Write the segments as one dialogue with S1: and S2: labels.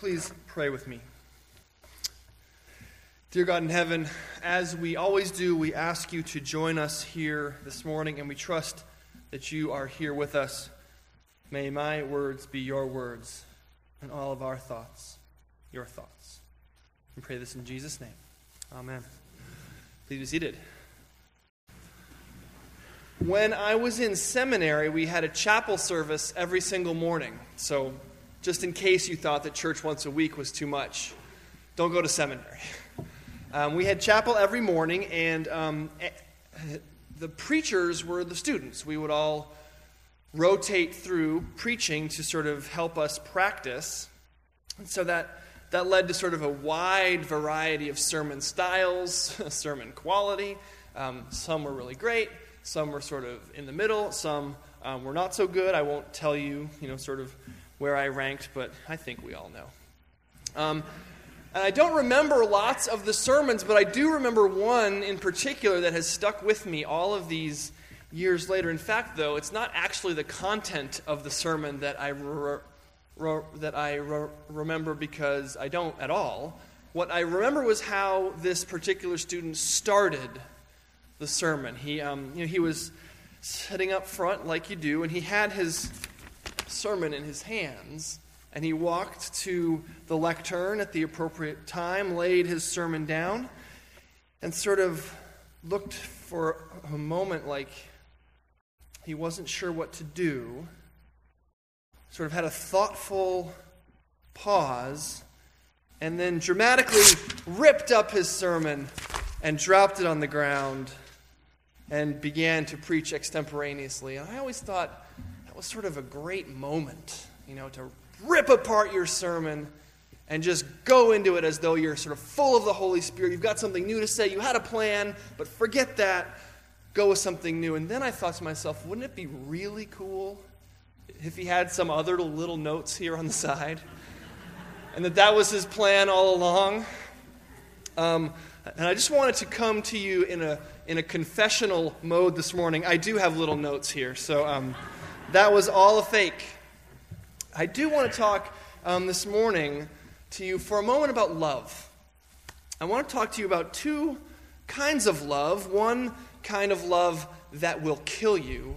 S1: Please pray with me. Dear God in heaven, as we always do, we ask you to join us here this morning, and we trust that you are here with us. May my words be your words, and all of our thoughts your thoughts. We pray this in Jesus' name. Amen. Please be seated. When I was in seminary, we had a chapel service every single morning. So, just in case you thought that church once a week was too much, don't go to seminary. Um, we had chapel every morning, and um, the preachers were the students. We would all rotate through preaching to sort of help us practice. And so that, that led to sort of a wide variety of sermon styles, sermon quality. Um, some were really great, some were sort of in the middle, some um, were not so good. I won't tell you, you know, sort of where I ranked, but I think we all know. Um, and I don't remember lots of the sermons, but I do remember one in particular that has stuck with me all of these years later. In fact, though, it's not actually the content of the sermon that I, re- re- that I re- remember because I don't at all. What I remember was how this particular student started the sermon. He, um, you know, he was sitting up front like you do, and he had his sermon in his hands. And he walked to the lectern at the appropriate time, laid his sermon down, and sort of looked for a moment like he wasn't sure what to do. Sort of had a thoughtful pause, and then dramatically ripped up his sermon and dropped it on the ground and began to preach extemporaneously. And I always thought was sort of a great moment, you know, to rip apart your sermon and just go into it as though you're sort of full of the Holy Spirit. You've got something new to say. You had a plan, but forget that. Go with something new. And then I thought to myself, wouldn't it be really cool if he had some other little notes here on the side? And that that was his plan all along? Um, and I just wanted to come to you in a, in a confessional mode this morning. I do have little notes here, so um, that was all a fake. I do want to talk um, this morning to you for a moment about love. I want to talk to you about two kinds of love one kind of love that will kill you,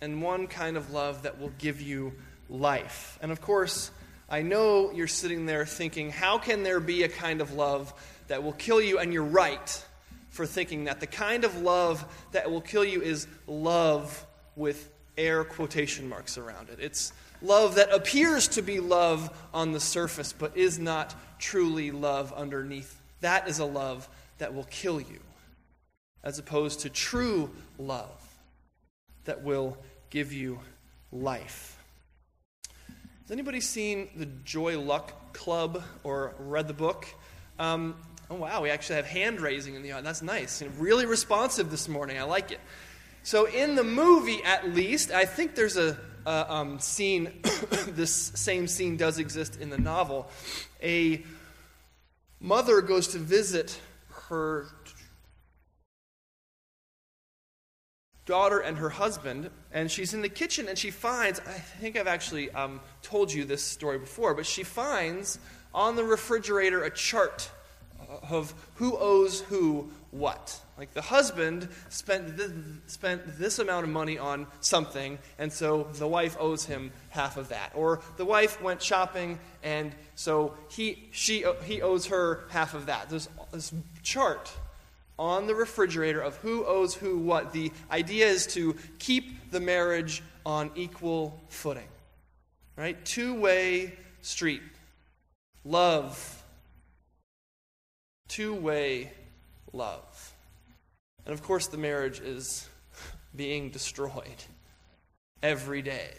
S1: and one kind of love that will give you life. And of course, I know you're sitting there thinking, how can there be a kind of love that will kill you? And you're right for thinking that. The kind of love that will kill you is love with air quotation marks around it. It's love that appears to be love on the surface, but is not truly love underneath. That is a love that will kill you, as opposed to true love that will give you life. Has anybody seen the Joy Luck Club or read the book? Um, oh, wow, we actually have hand raising in the audience. That's nice. Really responsive this morning. I like it. So, in the movie, at least, I think there's a, a um, scene, this same scene does exist in the novel. A mother goes to visit her daughter and her husband, and she's in the kitchen and she finds I think I've actually um, told you this story before, but she finds on the refrigerator a chart of who owes who what. Like the husband spent this, spent this amount of money on something, and so the wife owes him half of that. Or the wife went shopping, and so he, she, he owes her half of that. There's this chart on the refrigerator of who owes who what. The idea is to keep the marriage on equal footing. Right? Two way street. Love. Two way love. And of course, the marriage is being destroyed every day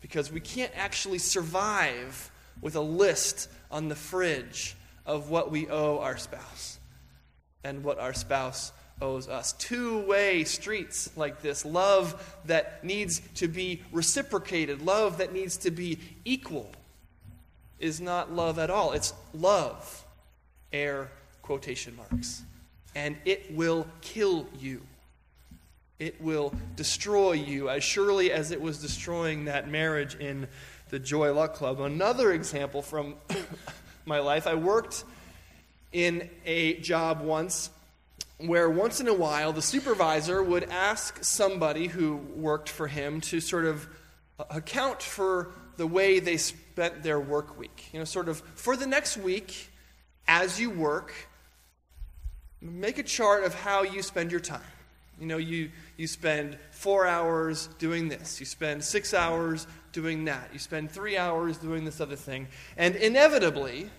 S1: because we can't actually survive with a list on the fridge of what we owe our spouse and what our spouse owes us. Two way streets like this love that needs to be reciprocated, love that needs to be equal, is not love at all. It's love, air quotation marks and it will kill you. It will destroy you as surely as it was destroying that marriage in the Joy Luck Club. Another example from my life I worked in a job once where once in a while the supervisor would ask somebody who worked for him to sort of account for the way they spent their work week. You know, sort of for the next week, as you work, make a chart of how you spend your time. You know, you, you spend four hours doing this, you spend six hours doing that, you spend three hours doing this other thing. And inevitably,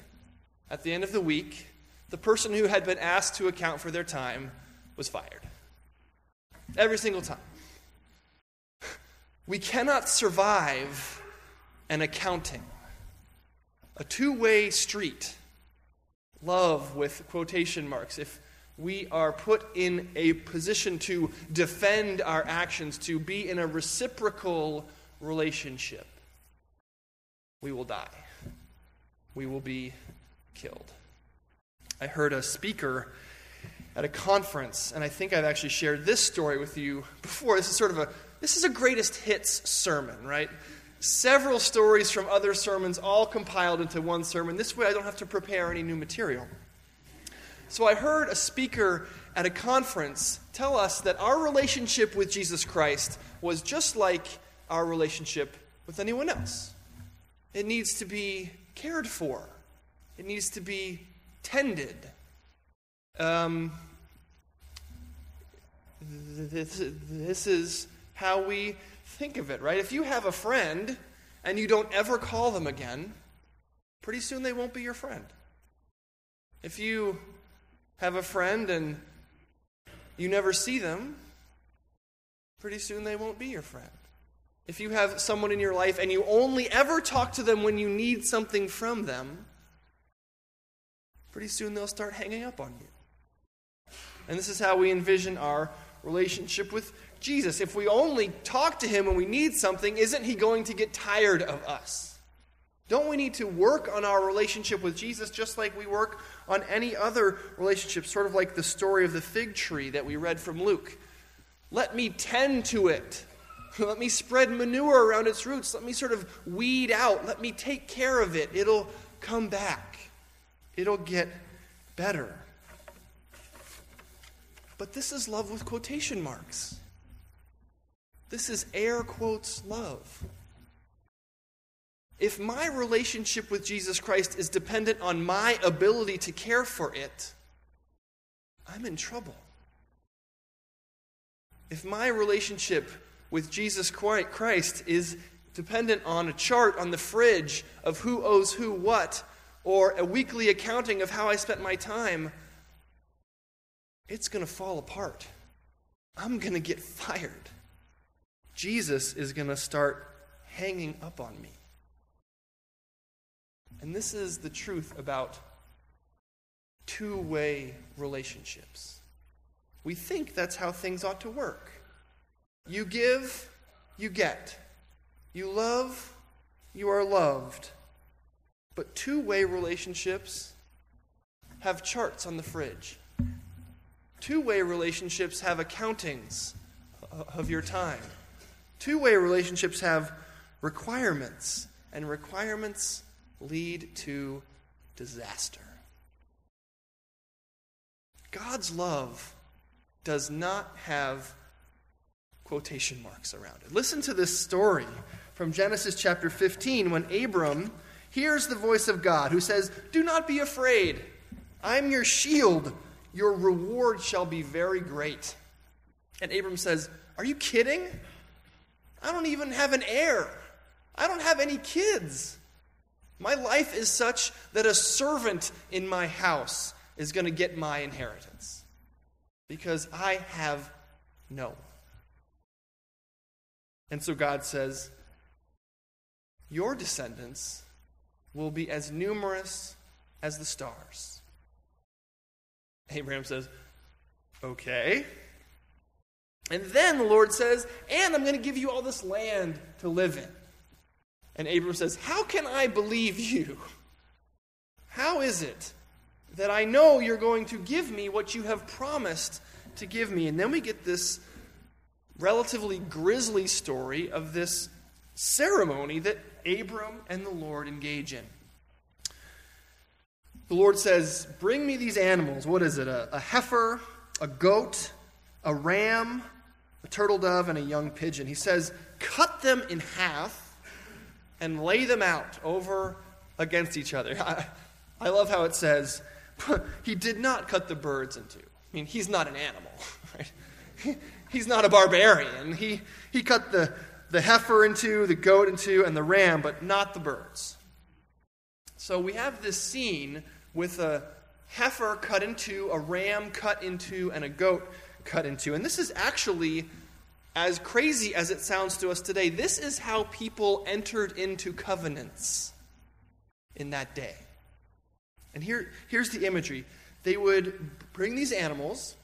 S1: at the end of the week, the person who had been asked to account for their time was fired. Every single time. We cannot survive an accounting, a two way street. Love with quotation marks. If we are put in a position to defend our actions, to be in a reciprocal relationship, we will die. We will be killed. I heard a speaker at a conference, and I think I've actually shared this story with you before. This is sort of a this is a greatest hits sermon, right? Several stories from other sermons all compiled into one sermon. This way I don't have to prepare any new material. So I heard a speaker at a conference tell us that our relationship with Jesus Christ was just like our relationship with anyone else. It needs to be cared for. It needs to be tended. Um, this, this is how we think of it, right? If you have a friend and you don't ever call them again, pretty soon they won't be your friend. If you have a friend and you never see them, pretty soon they won't be your friend. If you have someone in your life and you only ever talk to them when you need something from them, pretty soon they'll start hanging up on you. And this is how we envision our relationship with Jesus. If we only talk to him when we need something, isn't he going to get tired of us? Don't we need to work on our relationship with Jesus just like we work on any other relationship, sort of like the story of the fig tree that we read from Luke? Let me tend to it. Let me spread manure around its roots. Let me sort of weed out. Let me take care of it. It'll come back it'll get better. But this is love with quotation marks. This is air quotes love. If my relationship with Jesus Christ is dependent on my ability to care for it, I'm in trouble. If my relationship with Jesus Christ is dependent on a chart on the fridge of who owes who what, or a weekly accounting of how I spent my time, it's going to fall apart. I'm going to get fired. Jesus is going to start hanging up on me. And this is the truth about two way relationships. We think that's how things ought to work. You give, you get. You love, you are loved. But two way relationships have charts on the fridge. Two way relationships have accountings of your time. Two way relationships have requirements, and requirements lead to disaster. God's love does not have quotation marks around it. Listen to this story from Genesis chapter 15 when Abram hears the voice of God who says, Do not be afraid. I'm your shield. Your reward shall be very great. And Abram says, Are you kidding? I don't even have an heir. I don't have any kids. My life is such that a servant in my house is going to get my inheritance because I have no. And so God says, Your descendants will be as numerous as the stars. Abraham says, Okay. And then the Lord says, And I'm going to give you all this land to live in. And Abram says, How can I believe you? How is it that I know you're going to give me what you have promised to give me? And then we get this relatively grisly story of this ceremony that Abram and the Lord engage in. The Lord says, Bring me these animals. What is it? A, a heifer, a goat, a ram, a turtle dove, and a young pigeon. He says, Cut them in half and lay them out over against each other. I, I love how it says, He did not cut the birds in two. I mean, he's not an animal, right? He, he's not a barbarian. He, he cut the, the heifer in two, the goat in two, and the ram, but not the birds. So we have this scene with a heifer cut in two, a ram cut in two, and a goat cut in two. And this is actually, as crazy as it sounds to us today, this is how people entered into covenants in that day. And here, here's the imagery they would bring these animals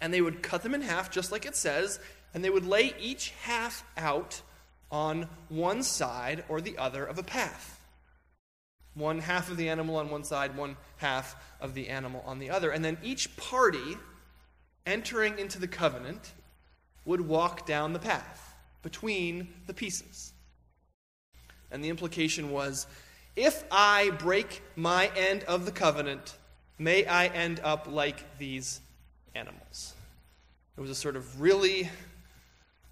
S1: and they would cut them in half, just like it says, and they would lay each half out on one side or the other of a path. One half of the animal on one side, one half of the animal on the other. And then each party entering into the covenant would walk down the path between the pieces. And the implication was if I break my end of the covenant, may I end up like these animals. It was a sort of really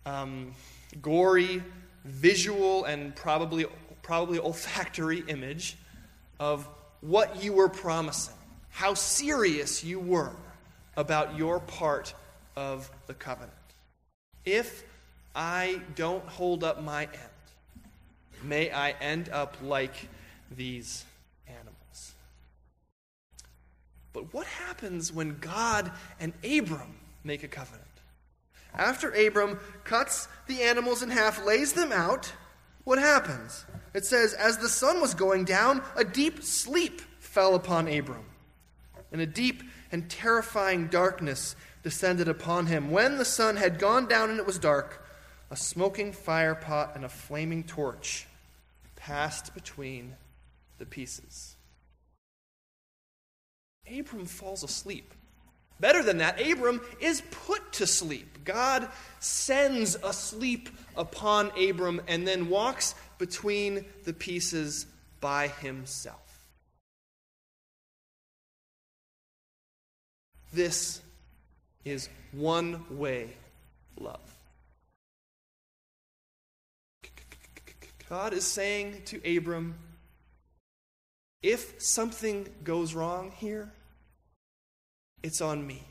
S1: um, gory, visual, and probably, probably olfactory image of what you were promising, how serious you were about your part of the covenant. If I don't hold up my end, may I end up like these animals. But what happens when God and Abram make a covenant? After Abram cuts the animals in half, lays them out, what happens? It says, As the sun was going down, a deep sleep fell upon Abram, and a deep and terrifying darkness descended upon him. When the sun had gone down and it was dark, a smoking fire pot and a flaming torch passed between the pieces. Abram falls asleep. Better than that, Abram is put to sleep. God sends a sleep upon Abram and then walks between the pieces by himself. This is one way love. God is saying to Abram, if something goes wrong here, it's on me.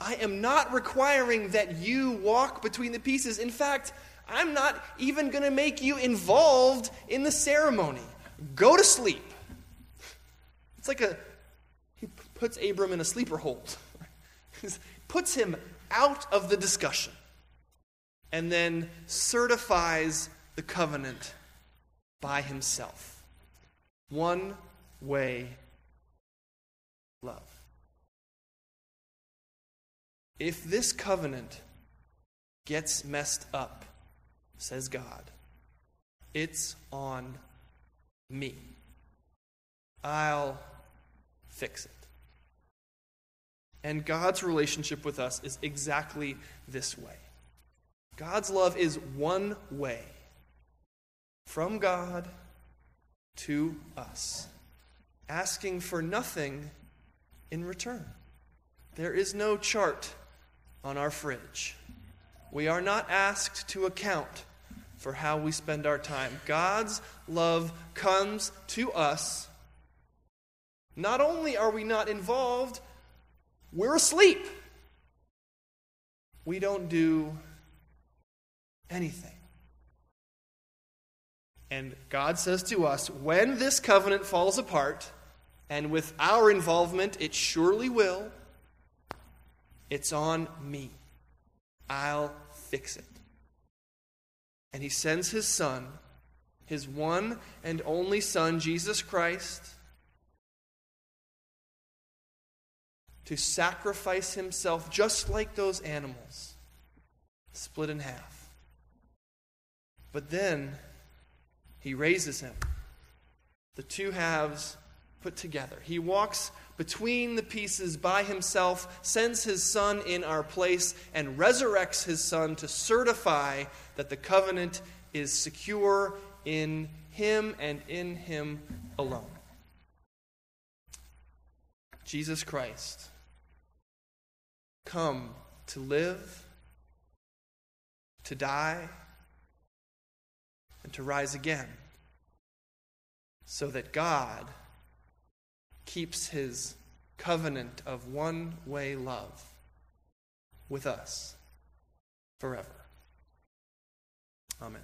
S1: I am not requiring that you walk between the pieces. In fact, I'm not even going to make you involved in the ceremony. Go to sleep. It's like a, puts Abram in a sleeper hold, puts him out of the discussion, and then certifies the covenant by himself. One way love. If this covenant gets messed up, says God, it's on me. I'll fix it. And God's relationship with us is exactly this way. God's love is one way from God to us, asking for nothing in return. There is no chart on our fridge. We are not asked to account for how we spend our time. God's love comes to us. Not only are we not involved, we're asleep. We don't do anything. And God says to us when this covenant falls apart, and with our involvement, it surely will, it's on me. I'll fix it. And he sends his son, his one and only son, Jesus Christ, to sacrifice himself just like those animals, split in half. But then he raises him. The two halves put together. He walks between the pieces by himself, sends his Son in our place, and resurrects his Son to certify that the covenant is secure in him and in him alone. Jesus Christ, come to live, to die, and to rise again, so that God keeps his covenant of one way love with us forever. Amen.